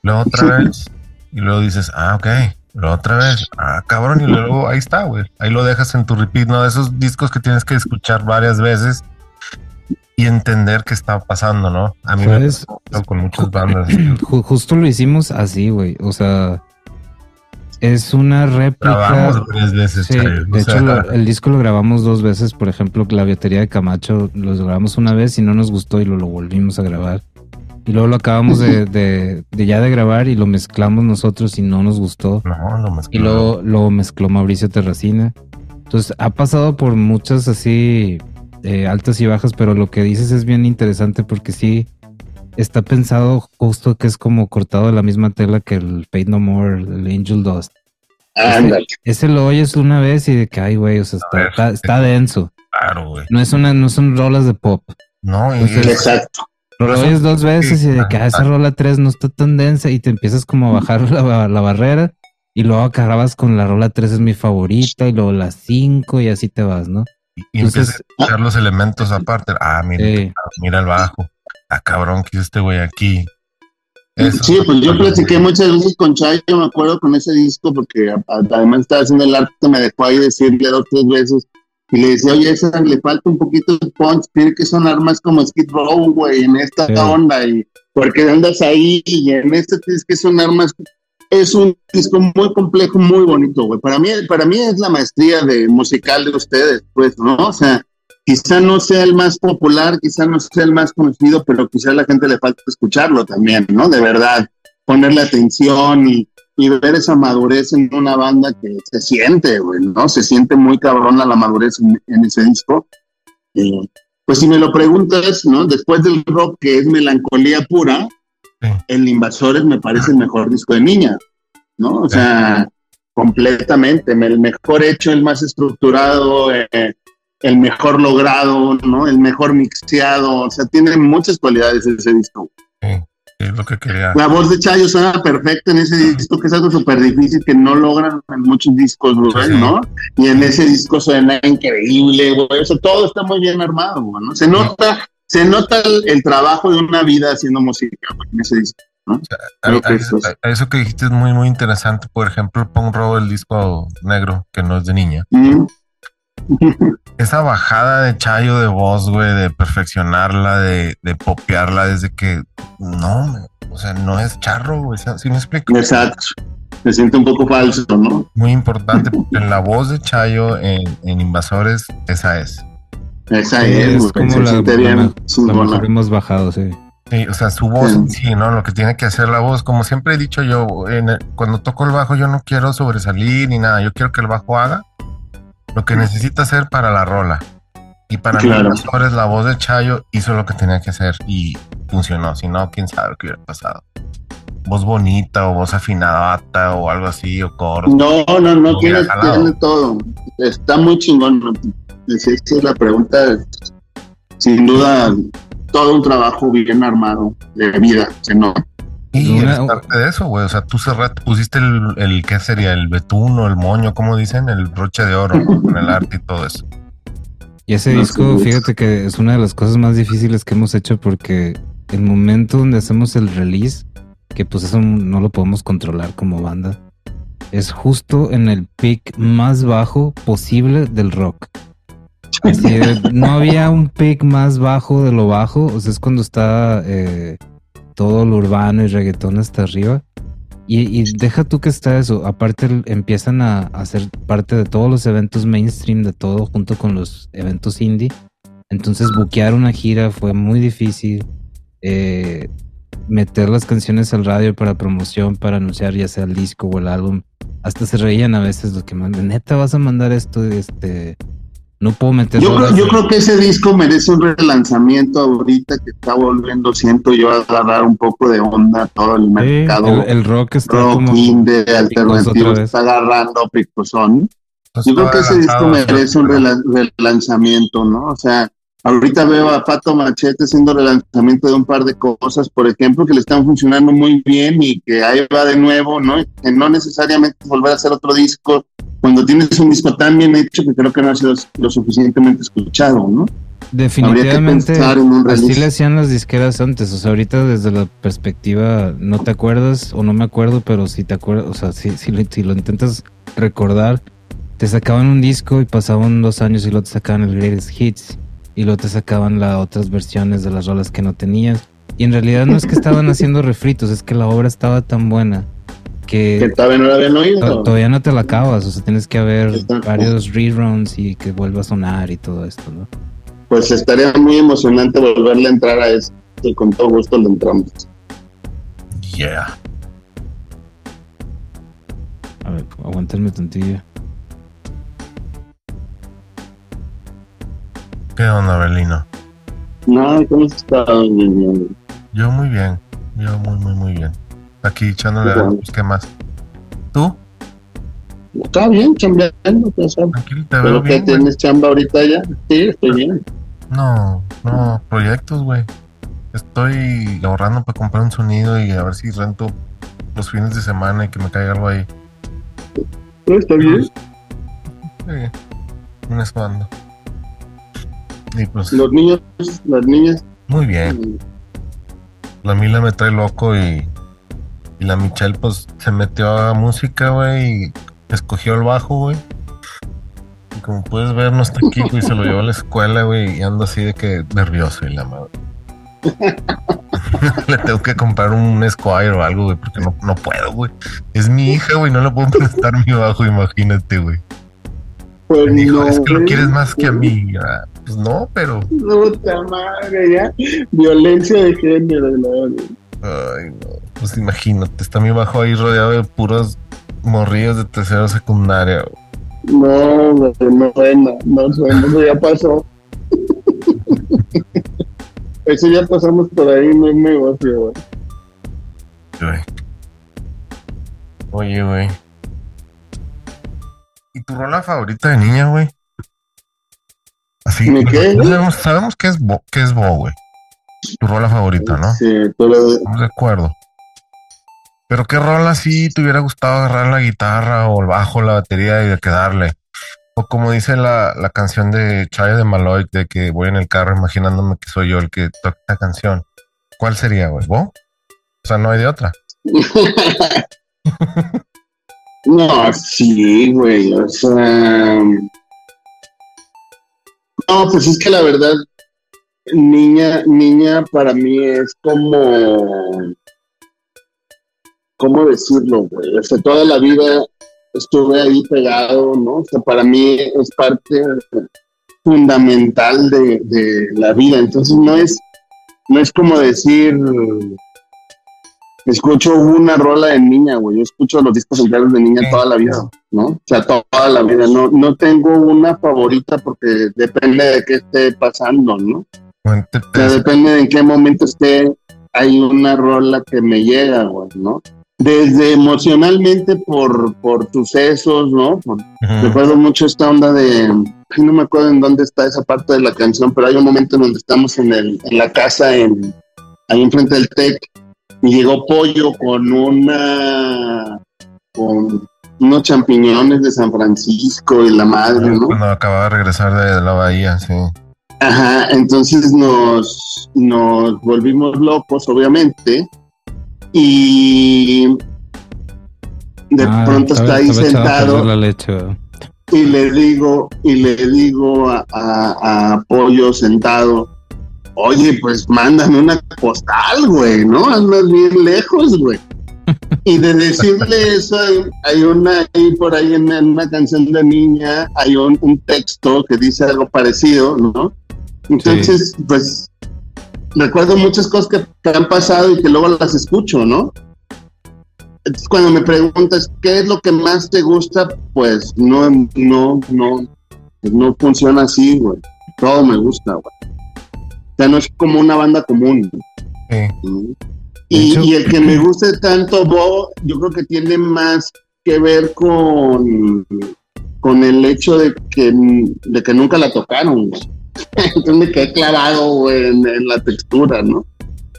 Speaker 2: Luego otra vez. Y luego dices, ah, ok. Luego otra vez. Ah, cabrón. Y luego ahí está, güey. Ahí lo dejas en tu repeat, ¿no? De esos discos que tienes que escuchar varias veces y entender qué está pasando, ¿no? A mí me con muchas bandas.
Speaker 1: Justo lo hicimos así, güey. O sea, es una réplica.
Speaker 2: Grabamos tres veces.
Speaker 1: Sí, de hecho, el disco lo grabamos dos veces. Por ejemplo, la batería de Camacho lo grabamos una vez y no nos gustó y lo, lo volvimos a grabar. Y luego lo acabamos de, de, ya de grabar y lo mezclamos nosotros y no nos gustó.
Speaker 2: No, lo
Speaker 1: mezcló. Y luego lo mezcló Mauricio Terracina. Entonces ha pasado por muchas así eh, altas y bajas, pero lo que dices es bien interesante porque sí está pensado justo que es como cortado de la misma tela que el Fate No More, el Angel Dust. Ese, lo oyes una vez y de que, ay, güey, o sea, está, está, denso.
Speaker 2: Claro, güey.
Speaker 1: No, es una, no son rolas de pop.
Speaker 3: No, exacto.
Speaker 1: Lo oyes dos veces y de que ah, esa rola tres no está tan densa y te empiezas como a bajar la, la barrera y luego acabas con la rola 3 es mi favorita y luego la 5 y así te vas, ¿no?
Speaker 2: Y, empieza a echar los elementos aparte. Ah, mira, mira el bajo. Ah, cabrón, ¿qué es este güey aquí?
Speaker 3: sí, pues yo platiqué muchas veces con Chay, yo me acuerdo con ese disco, porque además estaba haciendo el arte, me dejó ahí decirle dos tres veces, y le decía, oye, esa le falta un poquito de punch, tiene que sonar más como Skid Row, güey, en esta onda, y porque andas ahí, y en este tienes que sonar más es un disco muy complejo, muy bonito, güey. Para mí, para mí es la maestría de musical de ustedes, pues, ¿no? O sea, quizá no sea el más popular, quizá no sea el más conocido, pero quizá a la gente le falta escucharlo también, ¿no? De verdad, ponerle atención y, ver esa madurez en una banda que se siente, güey, ¿no? Se siente muy cabrona la madurez en, ese disco. pues si me lo preguntas, ¿no? Después del rock que es melancolía pura, el Invasores me parece el mejor disco de niña, ¿no? O sea, completamente, el mejor hecho, el más estructurado, eh, el mejor logrado, ¿no? El mejor mixeado, o sea, tiene muchas cualidades ese disco.
Speaker 2: Sí, es lo que quería.
Speaker 3: La voz de Chayo suena perfecta en ese disco, que es algo súper difícil que no logran en muchos discos, ¿no? Y en ese disco suena increíble, güey. O sea, todo está muy bien armado, ¿no? Se nota se nota el, trabajo de una vida haciendo música en ese disco. ¿no?
Speaker 2: eso, que dijiste es muy, muy interesante. Por ejemplo, Punk Rock, el disco negro, que no es de niña. Esa bajada de Chayo de voz, güey, de perfeccionarla, de, de popearla desde que no, o sea, no es charro, güey. ¿Sí me explico?
Speaker 3: Exacto. se siente un poco falso, ¿no?
Speaker 2: Muy importante, porque en la voz de Chayo en, Invasores, esa es.
Speaker 3: Esa es,
Speaker 1: como la, la, hemos bajado, sí.
Speaker 2: Sí, o sea, su voz sí. ¿no? Lo que tiene que hacer la voz, como siempre he dicho yo, cuando toco el bajo yo no quiero sobresalir ni nada, yo quiero que el bajo haga lo que necesita hacer para la rola. Y para claro. mí, la voz de Chayo hizo lo que tenía que hacer y funcionó. Si no, quién sabe qué hubiera pasado. Voz bonita o voz afinada o algo así, o coro.
Speaker 3: No, no, no, tiene, tiene, todo. Está muy chingón. Esa es la pregunta. Sin duda, todo un trabajo bien armado de vida, se nota.
Speaker 2: Y es parte de eso, güey. O sea, tú cerraste, pusiste el, el, ¿qué sería? El betún o el moño, como dicen, el broche de oro con el arte y todo eso.
Speaker 1: Y ese disco, fíjate que es una de las cosas más difíciles que hemos hecho porque el momento donde hacemos el release, que pues eso no lo podemos controlar como banda, es justo en el pick más bajo posible del rock. No había un pick más bajo de lo bajo, o sea, es cuando está eh, todo lo urbano y reggaetón hasta arriba. Y, deja tú que está eso, aparte empiezan a, hacer parte de todos los eventos mainstream, de todo, junto con los eventos indie. Entonces buquear una gira fue muy difícil. Eh, meter las canciones al radio para promoción, para anunciar ya sea el disco o el álbum. Hasta se reían a veces los que mandan, neta vas a mandar esto, este, no puedo meter.
Speaker 3: Yo creo, yo creo que ese disco merece un relanzamiento ahorita que está volviendo, siento yo, a agarrar un poco de onda todo el mercado.
Speaker 1: el, rock está
Speaker 3: rock como indie, alternativo, está agarrando picosón. Pues yo creo que ese disco merece un relanzamiento, ¿no? O sea, Ahorita veo a Pato Machete haciendo relanzamiento de un par de cosas, por ejemplo, que le están funcionando muy bien y que ahí va de nuevo, ¿no? Que no necesariamente volver a hacer otro disco cuando tienes un disco tan bien hecho que creo que no ha sido lo suficientemente escuchado, ¿no?
Speaker 1: Definitivamente, así le hacían las disqueras antes, o sea, ahorita desde la perspectiva no te acuerdas o no me acuerdo, pero si te acuerdas, o sea, si, si, lo, si lo intentas recordar, te sacaban un disco y pasaban dos años y luego te sacaban el Greatest Hits y luego te sacaban las otras versiones de las rolas que no tenías. Y en realidad no es que estaban haciendo refritos, es que la obra estaba tan buena que,
Speaker 3: que todavía no la habían oído.
Speaker 1: Todavía no te la acabas, o sea, tienes que haber varios reruns y que vuelva a sonar y todo esto, ¿no?
Speaker 3: Pues estaría muy emocionante volverle a entrar a esto y con todo gusto le entramos.
Speaker 2: Yeah.
Speaker 1: A ver, aguántame tantillo.
Speaker 2: ¿Qué onda, Belino?
Speaker 3: No, ¿cómo estás?
Speaker 2: Yo muy bien, yo muy, muy, muy bien. Aquí echándole a pues, ¿qué más? ¿Tú?
Speaker 3: Está bien, chambeando, pues, Tranquilo, te veo bien, que tienes chamba ahorita ya. Sí, estoy bien.
Speaker 2: No, no, proyectos, güey. Estoy ahorrando para comprar un sonido y a ver si rento los fines de semana y que me caiga algo ahí.
Speaker 3: Está bien.
Speaker 2: Sí, un esbando.
Speaker 3: Pues, los niños, las niñas.
Speaker 2: Muy bien. La Mila me trae loco y, y la Michelle pues se metió a música, güey, y escogió el bajo, güey. Y como puedes ver, no está aquí, güey, se lo llevó a la escuela, güey, y ando así de que nervioso y la madre. le tengo que comprar un Squire o algo, güey, porque no, no puedo, güey. Es mi hija, güey, no le puedo prestar mi bajo, imagínate, güey. Pues dijo, es que lo quieres más que a mí. Pues no, pero.
Speaker 3: Puta madre, ya. Violencia de género,
Speaker 2: Ay, no. Pues imagínate, está mi bajo ahí rodeado de puros morrillos de tercera secundaria.
Speaker 3: No, no, no suena, no suena, eso ya pasó. eso ya pasamos por ahí, no es negocio,
Speaker 2: güey. Oye, güey. ¿Y tu rola favorita de niña, güey? Así, qué? Sabemos, sabemos que es Bo, que es Bo, güey. Tu rola favorita, ¿no?
Speaker 3: Sí, pero.
Speaker 2: Estamos de acuerdo. Pero qué rola sí te hubiera gustado agarrar la guitarra o el bajo, la batería y de quedarle. O como dice la, la canción de Chaya de Maloy, de que voy en el carro imaginándome que soy yo el que toca esta canción. ¿Cuál sería, güey? ¿Bo? O sea, no hay de otra.
Speaker 3: No, sí, güey, o sea... No, pues es que la verdad, niña, niña para mí es como... ¿cómo decirlo, güey? O sea, toda la vida estuve ahí pegado, ¿no? O sea, para mí es parte fundamental de, de la vida. Entonces no es, no es como decir, escucho una rola de niña, güey. Yo escucho los discos enteros de niña toda la vida, ¿no? O sea, toda la vida. No, no tengo una favorita porque depende de qué esté pasando, ¿no? O sea, depende de en qué momento esté. Hay una rola que me llega, güey, ¿no? Desde emocionalmente por, por sucesos, ¿no? Recuerdo mucho esta onda de, no me acuerdo en dónde está esa parte de la canción, pero hay un momento en donde estamos en, el, en la casa, en, ahí enfrente del TEC, y llegó Pollo con una, con unos champiñones de San Francisco y la madre, ¿no?
Speaker 2: Cuando acababa de regresar de la bahía, sí.
Speaker 3: Ajá, entonces nos, nos volvimos locos, obviamente, y de ah, pronto está ahí sentado. y le digo, y le digo a, a, Pollo sentado, oye, pues mándame una postal, güey, ¿no? Andas bien lejos, güey. Y de decirle eso, hay, una ahí por ahí en, una canción de niña, hay un, texto que dice algo parecido, ¿no? Entonces, pues recuerdo muchas cosas que, han pasado y que luego las escucho, ¿no? Entonces, cuando me preguntas qué es lo que más te gusta, pues no, no, no, no funciona así, güey. Todo me gusta, güey. O sea, no es como una banda común. Sí. Y, el que me guste tanto Bo, yo creo que tiene más que ver con, con el hecho de que, de que nunca la tocaron. Güey. Entonces me quedé clavado en, la textura, ¿no?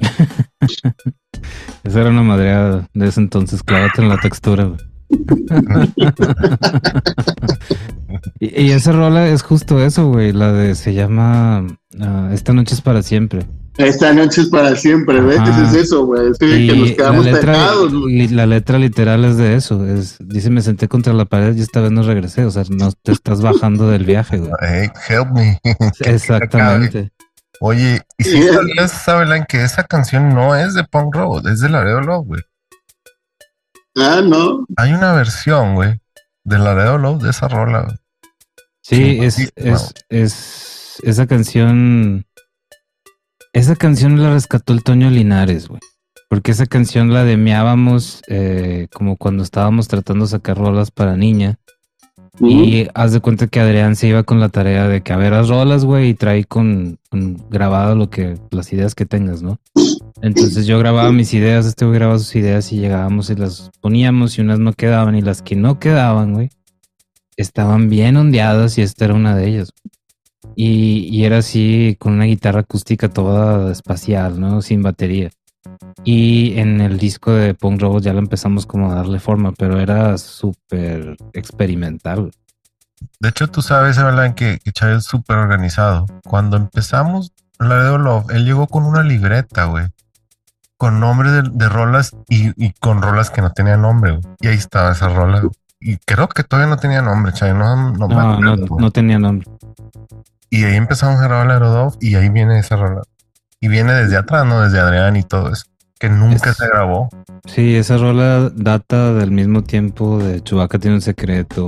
Speaker 1: Esa era una madreada de ese entonces, clávate en la textura. y, esa rola es justo eso, güey. La de se llama ah, Esta noche es para siempre.
Speaker 3: Esta noche es para siempre, ¿ves? Es eso, güey. Es que, nos quedamos
Speaker 1: la letra, La letra literal es de eso. Es, dice, me senté contra la pared y esta vez no regresé. O sea, no te estás bajando del viaje, güey.
Speaker 2: Hey, help me.
Speaker 1: Exactamente.
Speaker 2: Oye, y si sabías, saben que esa canción no es de Punk Road, es de Laredo Love, güey.
Speaker 3: Ah, no.
Speaker 2: Hay una versión, güey, de Laredo Love de esa rola, güey.
Speaker 1: Sí, es, es, es, esa canción esa canción la rescató el Toño Linares, güey. Porque esa canción la demeábamos eh, como cuando estábamos tratando de sacar rolas para niña. Y haz de cuenta que Adrián se iba con la tarea de que a ver las rolas, güey, y trae con, grabado lo que, las ideas que tengas, ¿no? Entonces yo grababa mis ideas, este güey grababa sus ideas y llegábamos y las poníamos y unas no quedaban y las que no quedaban, güey, estaban bien ondeadas y esta era una de ellas. Y, era así con una guitarra acústica toda espacial, ¿no? Sin batería. Y en el disco de Punk Robot ya lo empezamos como a darle forma, pero era súper experimental.
Speaker 2: De hecho, tú sabes, Evelyn, que, que Chávez es súper organizado. Cuando empezamos la de Love, él llegó con una libreta, güey. Con nombre de, rolas y, con rolas que no tenían nombre, güey. Y ahí estaba esa rola. Y creo que todavía no tenía nombre, Chávez.
Speaker 1: No, no, no, no tenía nombre.
Speaker 2: Y ahí empezamos a grabar la Aerodov y ahí viene esa rola. Y viene desde atrás, ¿no? Desde Adrián y todo eso. Que nunca se grabó.
Speaker 1: Sí, esa rola data del mismo tiempo de Chubaca tiene un secreto.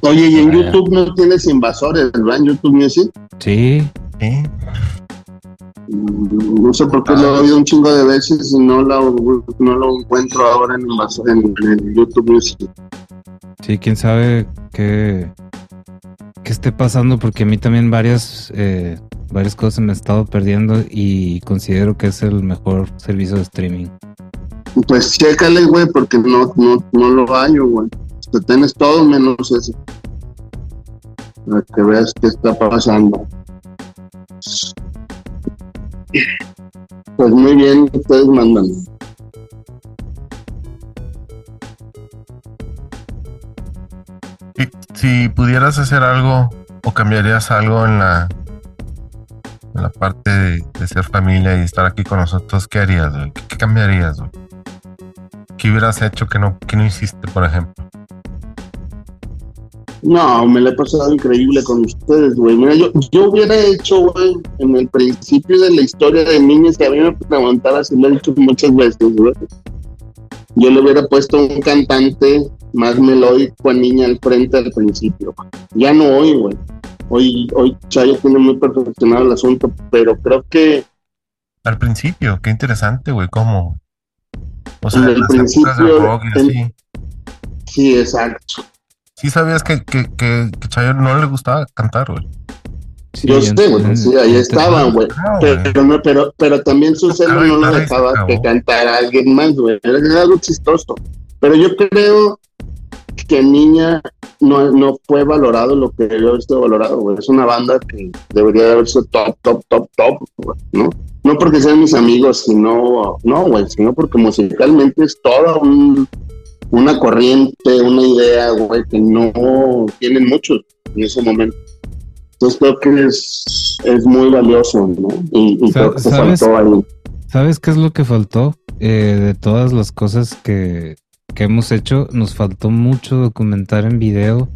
Speaker 3: Oye, ¿y en YouTube no tienes invasores, verdad? ¿En YouTube Music?
Speaker 1: Sí.
Speaker 2: Sí.
Speaker 3: No sé por qué lo he oído un chingo de veces y no lo, no lo encuentro ahora en, en, en YouTube Music.
Speaker 1: Sí, quién sabe qué, que esté pasando porque a mí también varias, eh, varias cosas me he estado perdiendo y considero que es el mejor servicio de streaming.
Speaker 3: Pues chécale, güey, porque no, no, no lo hallo, güey. Te tienes todo menos eso. Para que veas qué está pasando. Pues muy bien, ustedes mandan.
Speaker 2: Si pudieras hacer algo o cambiarías algo en la, la parte de, ser familia y estar aquí con nosotros, ¿qué harías? ¿Qué, cambiarías? ¿Qué hubieras hecho que no, que no hiciste, por ejemplo?
Speaker 3: No, me la he pasado increíble con ustedes, güey. Mira, yo, yo hubiera hecho, güey, en el principio de la historia de niños que a mí me preguntara si lo he dicho muchas veces, güey. Yo le hubiera puesto un cantante más melódico a niña al frente al principio. Ya no hoy, güey. Hoy, hoy Chayo tiene muy perfeccionado el asunto, pero creo que.
Speaker 2: Al principio, qué interesante, güey, ¿cómo?
Speaker 3: O sea, en el principio. Sí, exacto.
Speaker 2: Sí, sabías que, que, que, Chayo no le gustaba cantar, güey.
Speaker 3: Yo sé, güey, sí, ahí estaban, güey. Ah, pero, pero, pero, también su celo no lo dejaba que cantara alguien más, güey. Era algo chistoso. Pero yo creo que Niña no, no fue valorado lo que debió haber sido valorado, güey. Es una banda que debería haber sido top, top, top, top, ¿no? No porque sean mis amigos, sino, no, güey, sino porque musicalmente es toda una corriente, una idea, güey, que no tienen muchos en ese momento. Entonces creo que es, es muy valioso, ¿no? Y, creo que se faltó ahí.
Speaker 1: ¿Sabes qué es lo que faltó? Eh, de todas las cosas que, que hemos hecho, nos faltó mucho documentar en video,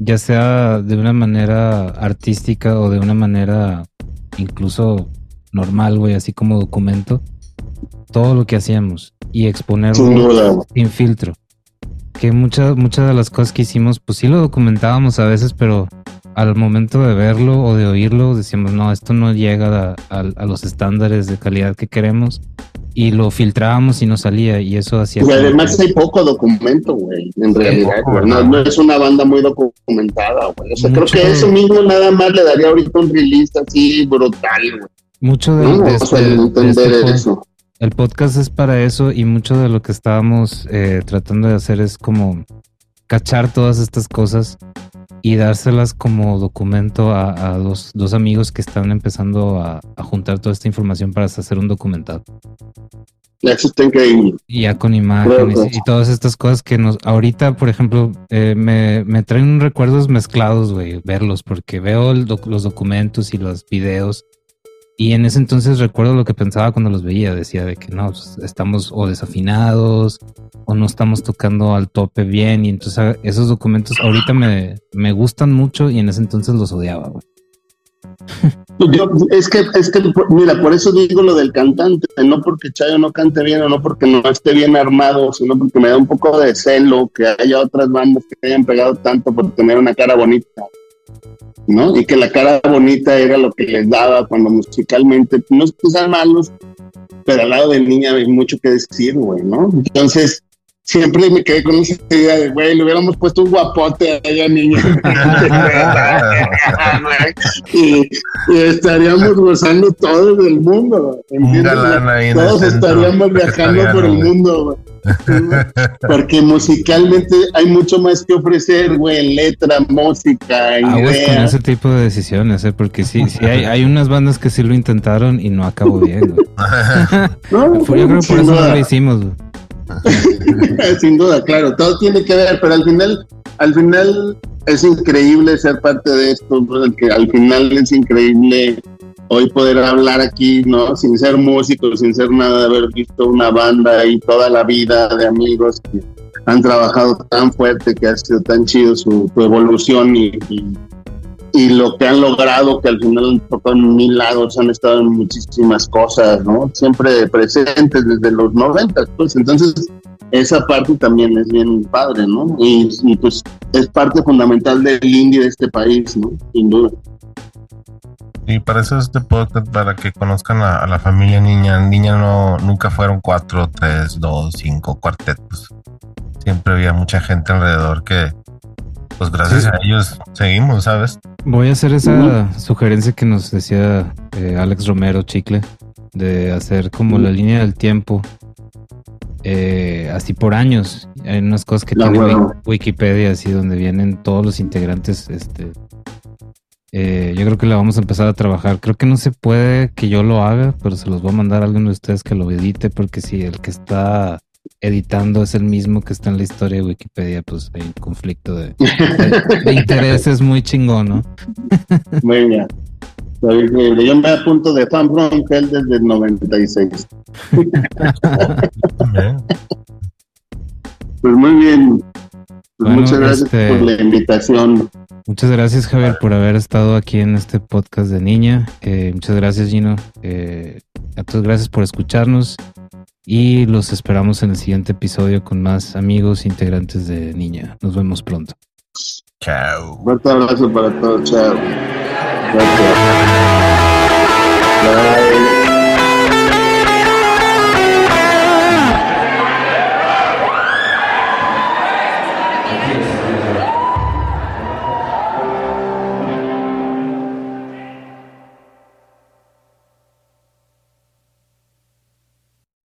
Speaker 1: ya sea de una manera artística o de una manera incluso normal, güey, así como documento, todo lo que hacíamos y exponerlo sin filtro. Que muchas, muchas de las cosas que hicimos, pues sí lo documentábamos a veces, pero al momento de verlo o de oírlo, decíamos, no, esto no llega a los estándares de calidad que queremos y lo filtrábamos y no salía y eso hacía...
Speaker 3: Y además hay poco documento, güey, en realidad, no, es una banda muy documentada, güey. O sea, creo que eso mismo nada más le daría ahorita un release así brutal, güey.
Speaker 1: Mucho de, este, entender este eso. El podcast es para eso y mucho de lo que estábamos eh, tratando de hacer es como cachar todas estas cosas y dárselas como documento a, los dos amigos que están empezando a, juntar toda esta información para hacer un documental. Ya con imágenes y todas estas cosas que nos, ahorita, por ejemplo, eh, me, me, traen recuerdos mezclados, güey, verlos, porque veo los documentos y los videos y en ese entonces recuerdo lo que pensaba cuando los veía, decía de que no, pues, estamos o desafinados o no estamos tocando al tope bien y entonces ah, esos documentos ahorita me, me gustan mucho y en ese entonces los odiaba, güey.
Speaker 3: es que, es que, mira, por eso digo lo del cantante, no porque Chayo no cante bien o no porque no esté bien armado, sino porque me da un poco de celo que haya otras bandas que hayan pegado tanto por tener una cara bonita. ¿No? Y que la cara bonita era lo que les daba cuando musicalmente, no es que sean malos, pero al lado de niña hay mucho que decir, güey, ¿no? Entonces, siempre me quedé con esa idea de, güey, le hubiéramos puesto un guapote a ella niña. y, estaríamos gozando todos del mundo. todos estaríamos viajando por el mundo. Porque musicalmente hay mucho más que ofrecer, güey, letra, música,
Speaker 1: Aguas con ese tipo de decisiones, ¿eh? porque sí, sí hay, hay unas bandas que sí lo intentaron y no acabó bien, Yo creo que por eso no lo hicimos, güey.
Speaker 3: Sin duda, claro, todo tiene que ver, pero al final, al final es increíble ser parte de esto, que al final es increíble hoy poder hablar aquí, ¿no? Sin ser músico, sin ser nada, haber visto una banda y toda la vida de amigos que han trabajado tan fuerte, que ha sido tan chido su, evolución y, lo que han logrado, que al final han tocado en mil lados, han estado en muchísimas cosas, ¿no? Siempre presentes desde los 90, pues entonces esa parte también es bien padre, ¿no? Y, y pues es parte fundamental del indie de este país, ¿no? Sin duda.
Speaker 2: Y para eso este podcast, para que conozcan a, la familia Niña. Niña no, nunca fueron cuatro, tres, dos, cinco cuartetos. Siempre había mucha gente alrededor que, pues gracias a ellos seguimos, ¿sabes?
Speaker 1: Voy a hacer esa sugerencia que nos decía eh, Alex Romero Chicle, de hacer como la línea del tiempo, eh, así por años. Hay unas cosas que tiene Wikipedia, así donde vienen todos los integrantes este, eh, yo creo que la vamos a empezar a trabajar. Creo que no se puede que yo lo haga, pero se los voy a mandar a alguno de ustedes que lo edite, porque si el que está editando es el mismo que está en la historia de Wikipedia, pues hay un conflicto de, intereses muy chingón, ¿no?
Speaker 3: muy bien. Yo me apunto de Fan From Hell desde el 96. pues muy bien. Pues muchas gracias este, por la invitación.
Speaker 1: Muchas gracias, Javier, por haber estado aquí en este podcast de Niña. Eh, muchas gracias, Gino. Eh, a todos, gracias por escucharnos. y los esperamos en el siguiente episodio con más amigos integrantes de Niña. Nos vemos pronto.
Speaker 2: Chao.
Speaker 3: Fuerte abrazo para todos. Chao. Gracias. Bye.